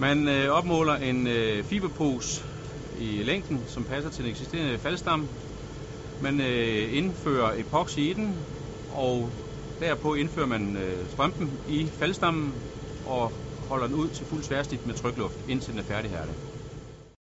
Man øh, opmåler en øh, fiberpose i længden, som passer til den eksisterende faldstamme. Man øh, indfører epoxy i den, og derpå indfører man øh, strømpen i faldstammen og holder den ud til fuld sværstift med trykluft, indtil den er færdighærdet.